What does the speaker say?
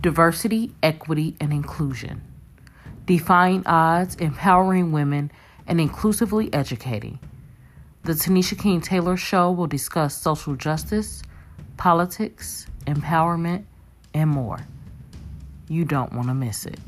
diversity, equity, and inclusion, defying odds, empowering women, and inclusively educating. The Tanisha King Taylor Show will discuss social justice, politics, empowerment, and more. You don't want to miss it.